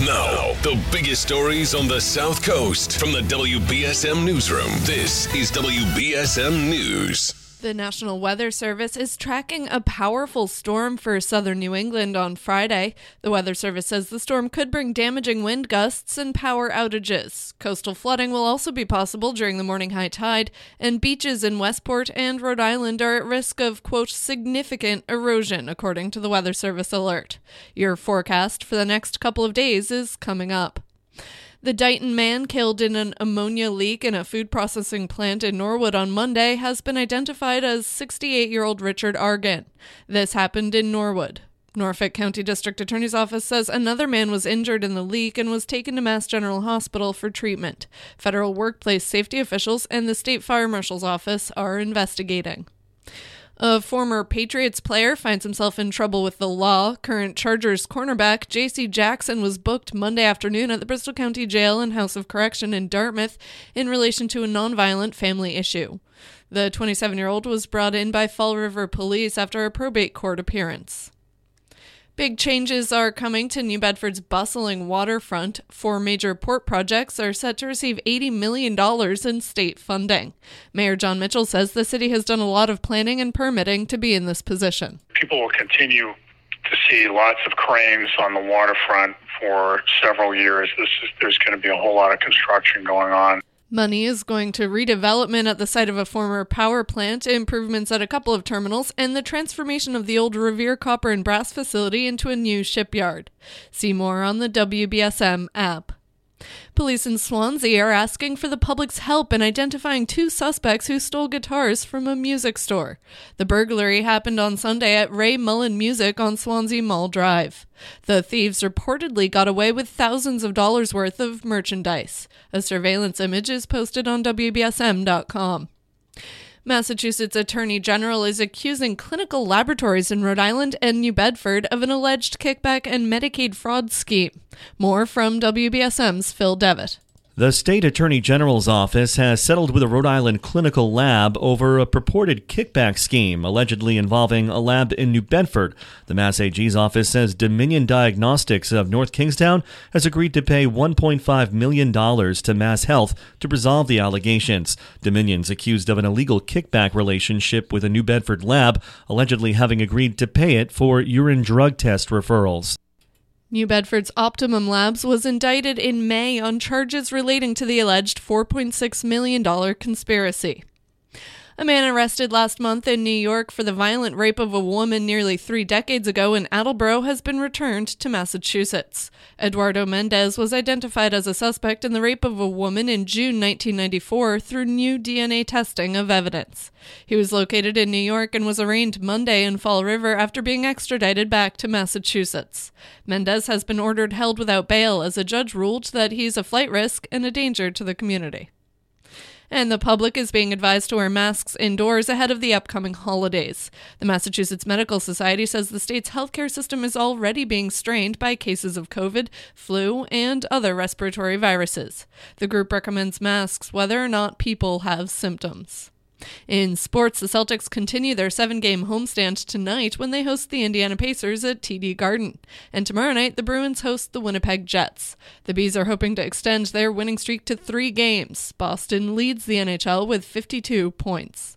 Now, the biggest stories on the South Coast from the WBSM Newsroom. This is WBSM News. The National Weather Service is tracking a powerful storm for southern New England on Friday. The Weather Service says the storm could bring damaging wind gusts and power outages. Coastal flooding will also be possible during the morning high tide, and beaches in Westport and Rhode Island are at risk of, quote, significant erosion, according to the Weather Service alert. Your forecast for the next couple of days is coming up. The Dighton man killed in an ammonia leak in a food processing plant in Norwood on Monday has been identified as 68 year old Richard Argan. This happened in Norwood. Norfolk County District Attorney's Office says another man was injured in the leak and was taken to Mass General Hospital for treatment. Federal workplace safety officials and the State Fire Marshal's Office are investigating. A former Patriots player finds himself in trouble with the law. Current Chargers cornerback J.C. Jackson was booked Monday afternoon at the Bristol County Jail and House of Correction in Dartmouth in relation to a nonviolent family issue. The 27 year old was brought in by Fall River Police after a probate court appearance. Big changes are coming to New Bedford's bustling waterfront. Four major port projects are set to receive $80 million in state funding. Mayor Jon Mitchell says the city has done a lot of planning and permitting to be in this position. People will continue to see lots of cranes on the waterfront for several years. Is, there's going to be a whole lot of construction going on. Money is going to redevelopment at the site of a former power plant, improvements at a couple of terminals, and the transformation of the old Revere Copper and Brass facility into a new shipyard. See more on the WBSM app. Police in Swansea are asking for the public's help in identifying two suspects who stole guitars from a music store. The burglary happened on Sunday at Ray Mullen Music on Swansea Mall Drive. The thieves reportedly got away with thousands of dollars worth of merchandise. A surveillance image is posted on WBSM.com. Massachusetts Attorney General is accusing clinical laboratories in Rhode Island and New Bedford of an alleged kickback and Medicaid fraud scheme. More from WBSM's Phil Devitt. The state attorney general's office has settled with a Rhode Island clinical lab over a purported kickback scheme allegedly involving a lab in New Bedford. The Mass AG's office says Dominion Diagnostics of North Kingstown has agreed to pay $1.5 million to Mass Health to resolve the allegations. Dominion's accused of an illegal kickback relationship with a New Bedford lab, allegedly having agreed to pay it for urine drug test referrals. New Bedford's Optimum Labs was indicted in May on charges relating to the alleged $4.6 million conspiracy. A man arrested last month in New York for the violent rape of a woman nearly three decades ago in Attleboro has been returned to Massachusetts. Eduardo Mendez was identified as a suspect in the rape of a woman in June 1994 through new DNA testing of evidence. He was located in New York and was arraigned Monday in Fall River after being extradited back to Massachusetts. Mendez has been ordered held without bail as a judge ruled that he's a flight risk and a danger to the community and the public is being advised to wear masks indoors ahead of the upcoming holidays. The Massachusetts Medical Society says the state's healthcare system is already being strained by cases of COVID, flu, and other respiratory viruses. The group recommends masks whether or not people have symptoms. In sports, the Celtics continue their seven game homestand tonight when they host the Indiana Pacers at TD Garden. And tomorrow night, the Bruins host the Winnipeg Jets. The Bees are hoping to extend their winning streak to three games. Boston leads the NHL with 52 points.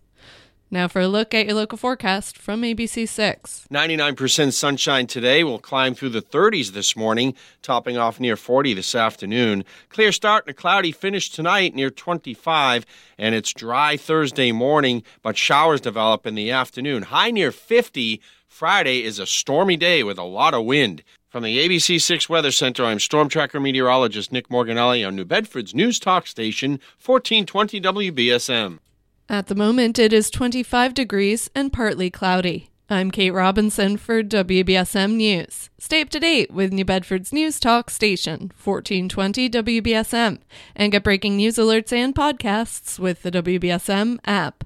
Now for a look at your local forecast from ABC6. 99% sunshine today will climb through the 30s this morning, topping off near 40 this afternoon. Clear start and a cloudy finish tonight near 25, and it's dry Thursday morning, but showers develop in the afternoon. High near 50. Friday is a stormy day with a lot of wind. From the ABC6 Weather Center, I'm Storm Tracker meteorologist Nick Morganelli on New Bedford's News Talk Station, 1420 WBSM. At the moment, it is 25 degrees and partly cloudy. I'm Kate Robinson for WBSM News. Stay up to date with New Bedford's News Talk station, 1420 WBSM, and get breaking news alerts and podcasts with the WBSM app.